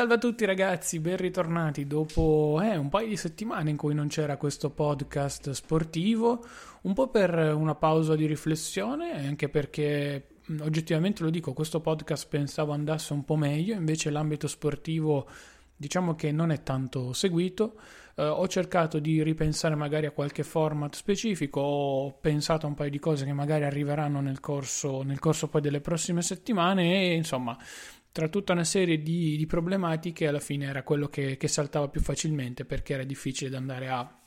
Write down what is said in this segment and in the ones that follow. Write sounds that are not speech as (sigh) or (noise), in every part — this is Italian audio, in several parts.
Salve a tutti ragazzi, ben ritornati dopo eh, un paio di settimane in cui non c'era questo podcast sportivo, un po' per una pausa di riflessione anche perché oggettivamente lo dico, questo podcast pensavo andasse un po' meglio, invece l'ambito sportivo diciamo che non è tanto seguito. Uh, ho cercato di ripensare magari a qualche format specifico, ho pensato a un paio di cose che magari arriveranno nel corso, nel corso poi delle prossime settimane e insomma tra tutta una serie di, di problematiche alla fine era quello che, che, saltava più facilmente perché era difficile da andare a,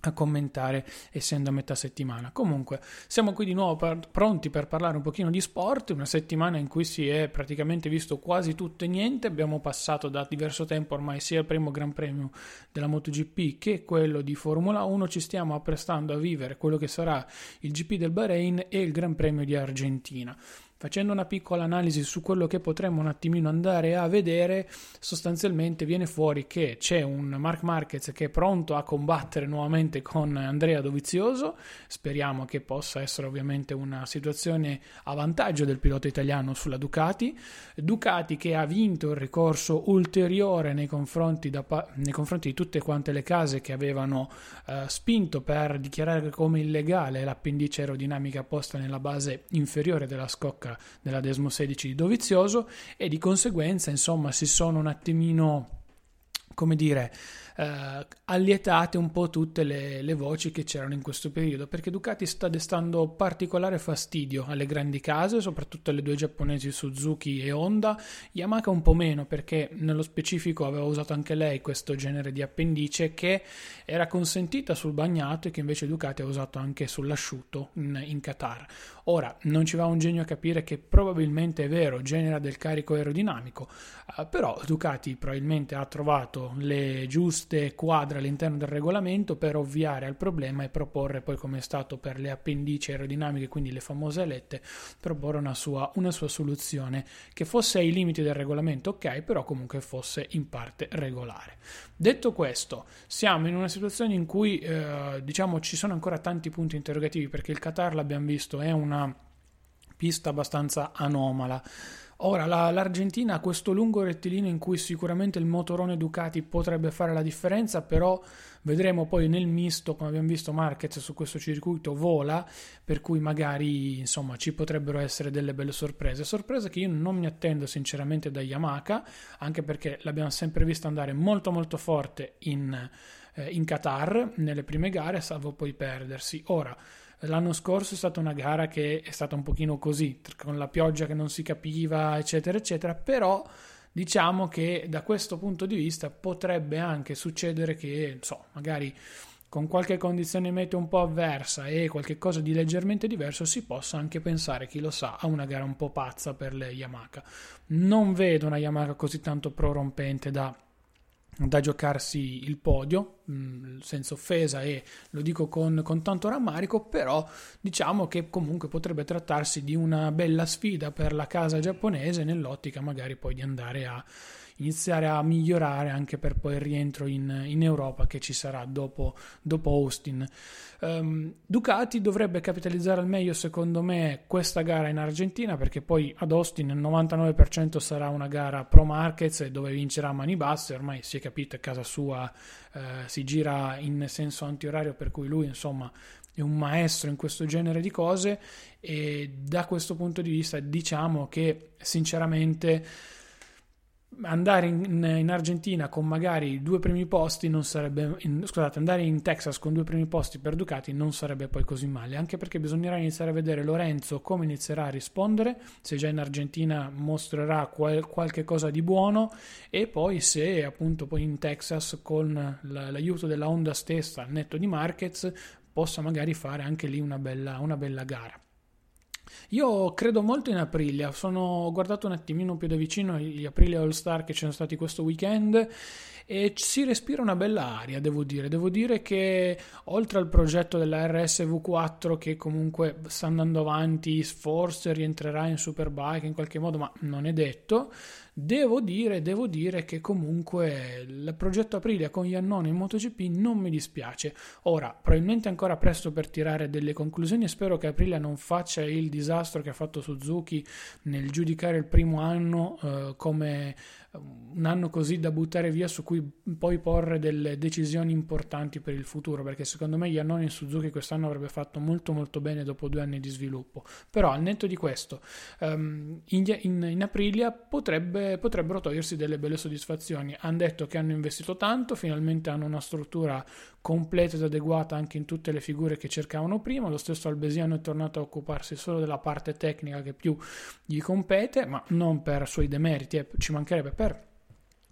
a commentare essendo a metà settimana. Comunque, siamo qui di nuovo per, pronti per parlare un pochino di sport, una settimana in cui si è praticamente visto quasi tutto e niente, abbiamo passato da diverso tempo ormai sia il primo Gran Premio della MotoGP che quello di Formula 1, ci stiamo apprestando a vivere quello che sarà il GP del Bahrain e il Gran Premio di Argentina. Facendo una piccola analisi su quello che potremmo un attimino andare a vedere, sostanzialmente viene fuori che c'è un Mark Marquez che è pronto a combattere nuovamente con Andrea Dovizioso. Speriamo che possa essere ovviamente una situazione a vantaggio del pilota italiano sulla Ducati. Ducati che ha vinto il ricorso ulteriore nei confronti, da, nei confronti di tutte quante le case che avevano eh, spinto per dichiarare come illegale l'appendice aerodinamica posta nella base inferiore della scocca della Desmo 16 di Dovizioso e di conseguenza insomma si sono un attimino come dire eh, allietate un po' tutte le, le, voci che c'erano in questo periodo, perché Ducati sta destando particolare fastidio alle grandi case, soprattutto alle due giapponesi Suzuki e Honda, Yamaha un po' meno perché nello specifico aveva usato anche lei questo genere di appendice che era consentita sul bagnato e che invece Ducati ha usato anche sull'asciutto in, in Qatar. Ora, non ci va un genio a capire che probabilmente è vero, genera del carico aerodinamico, eh, però Ducati probabilmente ha trovato le giuste giuste quadre all'interno del regolamento per ovviare al problema e proporre poi come è stato per le appendici aerodinamiche, quindi le famose alette, proporre una sua, una sua soluzione che fosse ai limiti del regolamento, ok, però comunque fosse in parte regolare. Detto questo, siamo in una situazione in cui eh, diciamo ci sono ancora tanti punti interrogativi perché il Qatar l'abbiamo visto è una pista abbastanza anomala Ora, la, l'Argentina ha questo lungo rettilineo in cui sicuramente il motorone Ducati potrebbe fare la differenza, però vedremo poi nel misto, come abbiamo visto Marquez su questo circuito vola, per cui magari insomma ci potrebbero essere delle belle sorprese. Sorprese che io non mi attendo sinceramente da Yamaha, anche perché l'abbiamo sempre visto andare molto molto forte in, eh, in Qatar nelle prime gare, salvo poi perdersi. Ora, L'anno scorso è stata una gara che è stata un pochino così, con la pioggia che non si capiva, eccetera, eccetera, però diciamo che da questo punto di vista potrebbe anche succedere che, so, magari con qualche condizione meteo un po' avversa e qualche cosa di leggermente diverso si possa anche pensare, chi lo sa, a una gara un po' pazza per le Yamaha. Non vedo una Yamaha così tanto prorompente da da giocarsi il podio, mm, senza offesa e lo dico con, con, tanto rammarico, però diciamo che comunque potrebbe trattarsi di una bella sfida per la casa giapponese nell'ottica magari poi di andare a iniziare a migliorare anche per poi il rientro in, in Europa che ci sarà dopo, dopo Austin. Um, Ducati dovrebbe capitalizzare al meglio secondo me questa gara in Argentina perché poi ad Austin il 99% sarà una gara pro Marquez dove vincerà a mani basse, ormai si è capito è casa sua, eh, si gira in senso antiorario per cui lui insomma è un maestro in questo genere di cose e da questo punto di vista diciamo che sinceramente andare in, in, Argentina con magari due primi posti non sarebbe in, scusate andare in Texas con due primi posti per Ducati non sarebbe poi così male anche perché bisognerà iniziare a vedere Lorenzo come inizierà a rispondere se già in Argentina mostrerà qual, qualche cosa di buono e poi se appunto poi in Texas con la, l'aiuto della Honda stessa netto di Marquez possa magari fare anche lì una bella, una bella gara io credo molto in Aprilia, sono, guardato un attimino più da vicino gli Aprilia All Star che ci sono stati questo weekend e si respira una bella aria, devo dire. Devo dire che oltre al progetto della RSV4 che comunque sta andando avanti, forse rientrerà in Superbike in qualche modo, ma non è detto. Devo dire, devo dire che comunque il progetto Aprilia con Iannone in MotoGP non mi dispiace. Ora, probabilmente ancora presto per tirare delle conclusioni spero che Aprilia non faccia il disastro che ha fatto Suzuki nel giudicare il primo anno eh, come un anno così da buttare via su cui poi porre delle decisioni importanti per il futuro perché secondo me Iannone in Suzuki quest'anno avrebbe fatto molto molto bene dopo due anni di sviluppo. Però al netto di questo um, in, in, in, Aprilia potrebbe, potrebbero togliersi delle belle soddisfazioni. Hanno detto che hanno investito tanto finalmente hanno una struttura completa ed adeguata anche in tutte le figure che cercavano prima. Lo stesso Albesiano è tornato a occuparsi solo della parte tecnica che più gli compete ma non per suoi demeriti eh, ci mancherebbe. per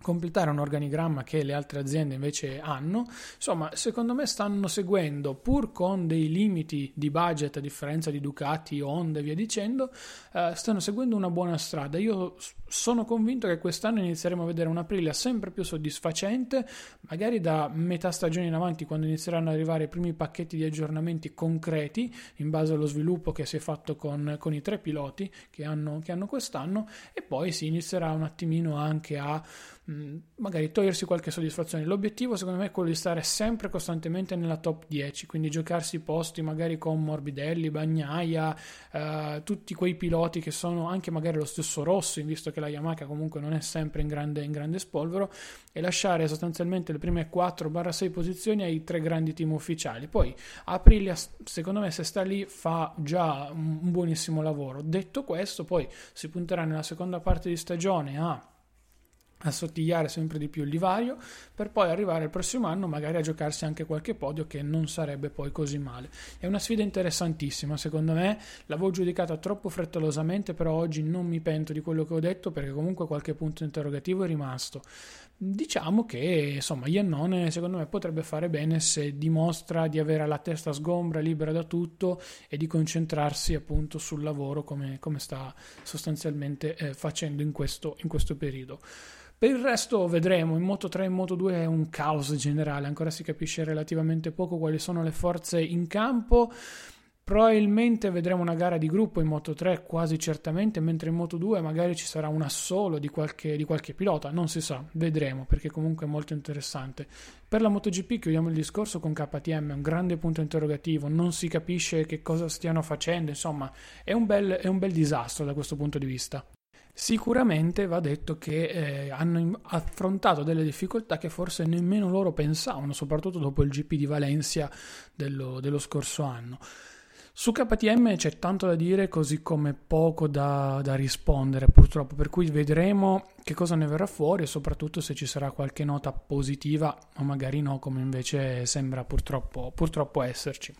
completare un organigramma che le altre aziende invece hanno. Insomma, secondo me stanno seguendo, pur con dei limiti di budget a differenza di Ducati, Honda e via dicendo, eh, stanno seguendo una buona strada. Io sono convinto che quest'anno inizieremo a vedere un'Aprilia sempre più soddisfacente, magari da metà stagione in avanti, quando inizieranno ad arrivare i primi pacchetti di aggiornamenti concreti in base allo sviluppo che si è fatto con, con i tre piloti che hanno, che hanno quest'anno, e poi si inizierà un attimino anche a Mm, magari togliersi qualche soddisfazione. L'obiettivo secondo me è quello di stare sempre costantemente nella top 10, quindi giocarsi posti magari con Morbidelli, Bagnaia, eh, tutti quei piloti che sono anche magari lo stesso Rossi, visto che la Yamaha comunque non è sempre in grande, in grande spolvero, e lasciare sostanzialmente le prime 4-6 posizioni ai tre grandi team ufficiali. Poi Aprilia secondo me se sta lì fa già un buonissimo lavoro. Detto questo, poi si punterà nella seconda parte di stagione a assottigliare sempre di più il divario per poi arrivare il prossimo anno magari a giocarsi anche qualche podio che non sarebbe poi così male. È una sfida interessantissima, secondo me l'avevo giudicata troppo frettolosamente, però oggi non mi pento di quello che ho detto perché comunque qualche punto interrogativo è rimasto. Diciamo che insomma Iannone secondo me potrebbe fare bene se dimostra di avere la testa sgombra, libera da tutto e di concentrarsi appunto sul lavoro come, come sta sostanzialmente eh, facendo in questo, in questo periodo. Per il resto vedremo, in Moto 3 e in Moto 2 è un caos generale, ancora si capisce relativamente poco quali sono le forze in campo. Probabilmente vedremo una gara di gruppo in Moto 3, quasi certamente, mentre in Moto 2 magari ci sarà una solo di qualche, di qualche pilota, non si sa, vedremo perché comunque è molto interessante. Per la MotoGP chiudiamo il discorso con KTM, un grande punto interrogativo, non si capisce che cosa stiano facendo, insomma è un bel, è un bel disastro da questo punto di vista. Sicuramente va detto che eh, hanno affrontato delle difficoltà che forse nemmeno loro pensavano, soprattutto dopo il GP di Valencia dello, dello scorso anno. Su KTM c'è tanto da dire, così come poco da, da, rispondere, purtroppo, per cui vedremo che cosa ne verrà fuori e soprattutto se ci sarà qualche nota positiva o magari no, come invece sembra purtroppo, purtroppo esserci.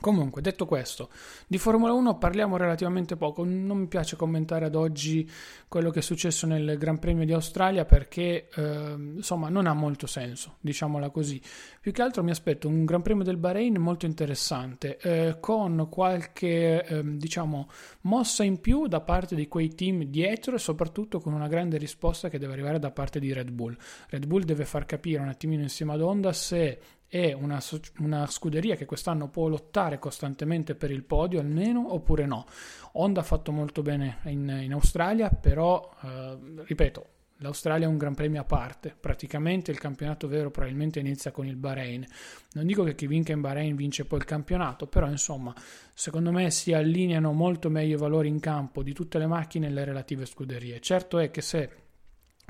Comunque, detto questo, di Formula 1 parliamo relativamente poco. Non mi piace commentare ad oggi quello che è successo nel Gran Premio di Australia perché, eh, insomma, non ha molto senso, diciamola così. Più che altro mi aspetto un Gran Premio del Bahrain molto interessante, eh, con qualche, eh, diciamo, mossa in più da parte di quei team dietro e soprattutto con una grande risposta che deve arrivare da parte di Red Bull. Red Bull deve far capire un attimino insieme ad Honda se è una, una, scuderia che quest'anno può lottare costantemente per il podio almeno oppure no. Honda ha fatto molto bene in, in Australia, però eh, ripeto, l'Australia è un gran premio a parte, praticamente il campionato vero probabilmente inizia con il Bahrain. Non dico che chi vinca in Bahrain vince poi il campionato, però insomma, secondo me si allineano molto meglio i valori in campo di tutte le macchine e le relative scuderie. Certo è che se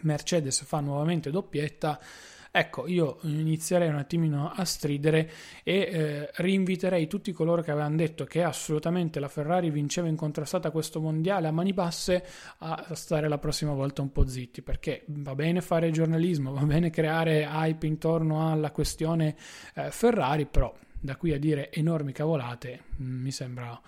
Mercedes fa nuovamente doppietta Ecco, io inizierei un attimino a stridere e eh, rinviterei tutti coloro che avevano detto che assolutamente la Ferrari vinceva incontrastata questo mondiale a mani basse a stare la prossima volta un po' zitti, perché va bene fare giornalismo, va bene creare hype intorno alla questione eh, Ferrari, però da qui a dire enormi cavolate mm, mi sembra,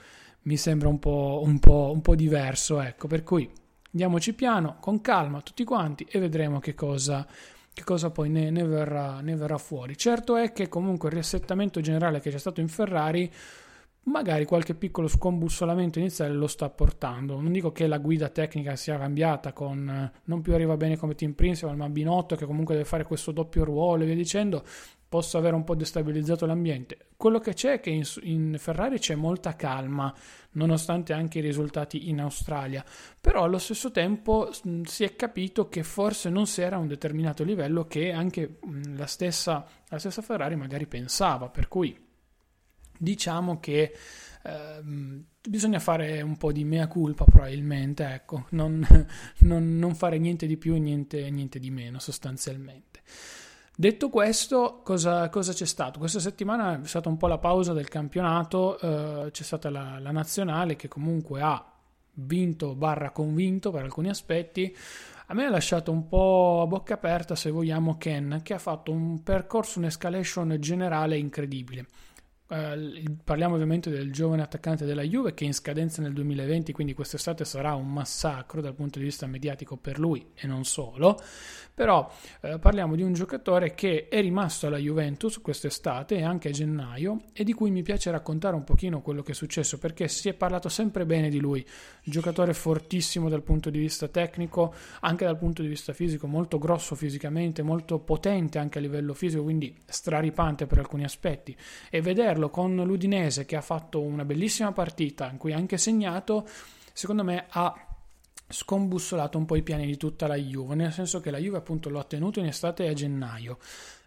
mi sembra un, po', un, po', un po' diverso, ecco, per cui andiamoci piano, con calma tutti quanti e vedremo che cosa che cosa poi ne, ne, verrà, ne, verrà, fuori. Certo è che comunque il riassettamento generale che c'è stato in Ferrari magari qualche piccolo scombussolamento iniziale lo sta portando. Non dico che la guida tecnica sia cambiata con eh, non più arriva bene come team principal, ma Binotto che comunque deve fare questo doppio ruolo e via dicendo, possa aver un po' destabilizzato l'ambiente. Quello che c'è è che in, in, Ferrari c'è molta calma, nonostante anche i risultati in Australia, però allo stesso tempo mh, si è capito che forse non si era a un determinato livello che anche mh, la, stessa, la stessa Ferrari magari pensava, per cui diciamo che ehm, bisogna fare un po' di mea culpa probabilmente, ecco, non, (laughs) non, non fare niente di più niente, niente, di meno sostanzialmente. Detto questo, cosa, cosa, c'è stato? Questa settimana è stata un po' la pausa del campionato, eh, c'è stata la, la nazionale che comunque ha vinto barra convinto per alcuni aspetti. A me ha lasciato un po' a bocca aperta, se vogliamo, Ken, che ha fatto un percorso, un'escalation generale incredibile. Uh, parliamo ovviamente del giovane attaccante della Juve che è in scadenza nel 2020, quindi quest'estate sarà un massacro dal punto di vista mediatico per lui e non solo. Però uh, parliamo di un giocatore che è rimasto alla Juventus quest'estate e anche a gennaio e di cui mi piace raccontare un pochino quello che è successo perché si è parlato sempre bene di lui. Giocatore fortissimo dal punto di vista tecnico, anche dal punto di vista fisico, molto grosso fisicamente, molto potente anche a livello fisico, quindi straripante per alcuni aspetti. E vederlo con l'Udinese che ha fatto una bellissima partita in cui ha anche segnato, secondo me ha scombussolato un po' i piani di tutta la Juve, nel senso che la Juve appunto lo ha tenuto in estate e a gennaio.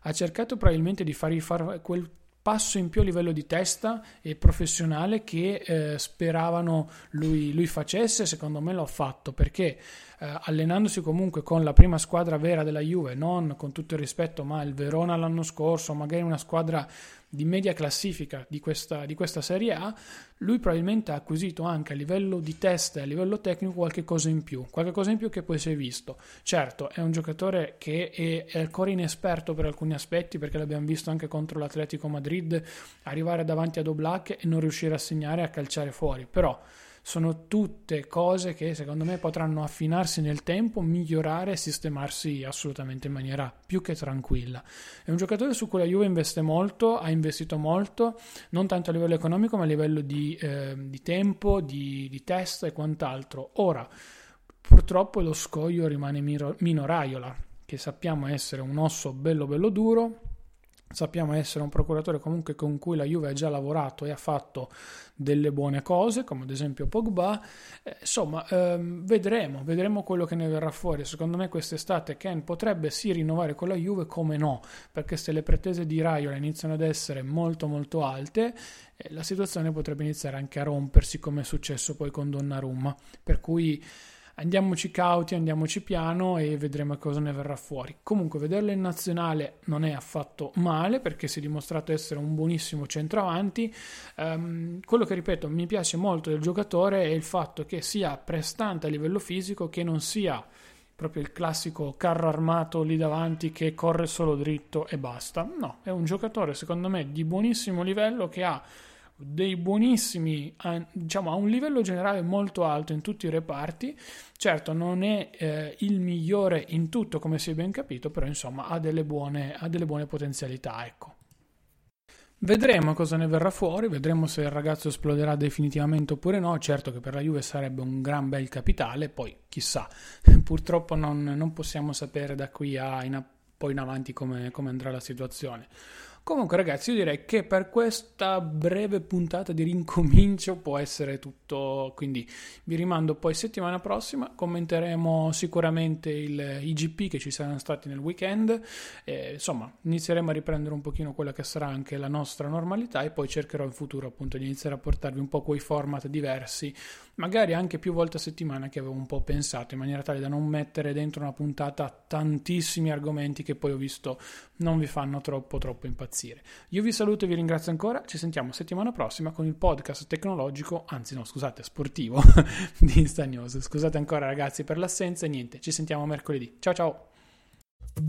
Ha cercato probabilmente di fargli fare quel passo in più a livello di testa e professionale che eh, speravano lui, lui, facesse, secondo me l'ha fatto perché eh, allenandosi comunque con la prima squadra vera della Juve, non con tutto il rispetto, ma il Verona l'anno scorso, magari una squadra di media classifica di questa, di questa Serie A, lui probabilmente ha acquisito anche a livello di test e a livello tecnico qualche cosa in più, qualche cosa in più che poi si è visto. Certo, è un giocatore che è, è ancora inesperto per alcuni aspetti, perché l'abbiamo visto anche contro l'Atletico Madrid arrivare davanti ad Oblak e non riuscire a segnare e a calciare fuori, però sono tutte cose che secondo me potranno affinarsi nel tempo, migliorare e sistemarsi assolutamente in maniera più che tranquilla. È un giocatore su cui la Juve investe molto, ha investito molto, non tanto a livello economico ma a livello di, eh, di tempo, di, di testa e quant'altro. Ora, purtroppo lo scoglio rimane Mino Raiola, che sappiamo essere un osso bello bello duro, sappiamo essere un procuratore comunque con cui la Juve ha già lavorato e ha fatto delle buone cose, come ad esempio Pogba. Eh, insomma, ehm, vedremo, vedremo quello che ne verrà fuori. Secondo me quest'estate Ken potrebbe sì rinnovare con la Juve, come no, perché se le pretese di Raiola iniziano ad essere molto molto alte, eh, la situazione potrebbe iniziare anche a rompersi, come è successo poi con Donnarumma. Per cui andiamoci cauti, andiamoci piano e vedremo cosa ne verrà fuori. Comunque, vederlo in nazionale non è affatto male perché si è dimostrato essere un buonissimo centravanti. Um, quello che ripeto, mi piace molto del giocatore è il fatto che sia prestante a livello fisico, che non sia proprio il classico carro armato lì davanti che corre solo dritto e basta. No, è un giocatore secondo me di buonissimo livello che ha dei buonissimi, diciamo a un livello generale molto alto in tutti i reparti. Certo, non è eh, il migliore in tutto, come si è ben capito, però insomma ha delle buone, ha delle buone potenzialità, ecco. Vedremo cosa ne verrà fuori, vedremo se il ragazzo esploderà definitivamente oppure no. Certo che per la Juve sarebbe un gran bel capitale, poi chissà, (laughs) purtroppo non, non possiamo sapere da qui a in, poi in avanti come, come andrà la situazione. Comunque ragazzi io direi che per questa breve puntata di rincomincio può essere tutto, quindi vi rimando poi settimana prossima, commenteremo sicuramente il IGP che ci saranno stati nel weekend, e, insomma inizieremo a riprendere un pochino quella che sarà anche la nostra normalità e poi cercherò in futuro appunto di iniziare a portarvi un po' quei format diversi, magari anche più volte a settimana che avevo un po' pensato in maniera tale da non mettere dentro una puntata tantissimi argomenti che poi ho visto non vi fanno troppo troppo impazzire. Io vi saluto e vi ringrazio ancora, ci sentiamo settimana prossima con il podcast tecnologico, anzi no scusate, sportivo (laughs) di Insta News. Scusate ancora ragazzi per l'assenza e niente, ci sentiamo mercoledì. Ciao ciao!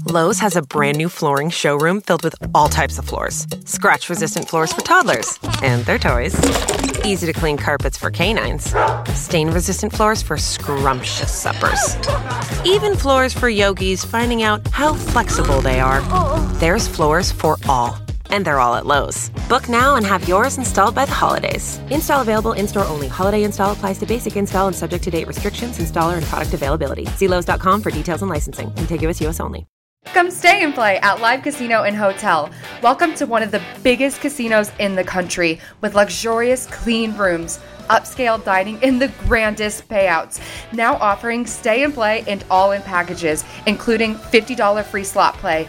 Lowe's has a brand new flooring showroom filled with all types of floors scratch resistant floors for toddlers and their toys, easy to clean carpets for canines, stain resistant floors for scrumptious suppers, even floors for yogis finding out how flexible they are. There's floors for all. And they're all at Lowe's. Book now and have yours installed by the holidays. Install available in store only. Holiday install applies to basic install and subject to date restrictions, installer, and product availability. See Lowe's.com for details and licensing. Contiguous U.S. only. Come stay and play at Live Casino and Hotel. Welcome to one of the biggest casinos in the country with luxurious, clean rooms, upscale dining, and the grandest payouts. Now offering stay and play and all in packages, including $50 free slot play.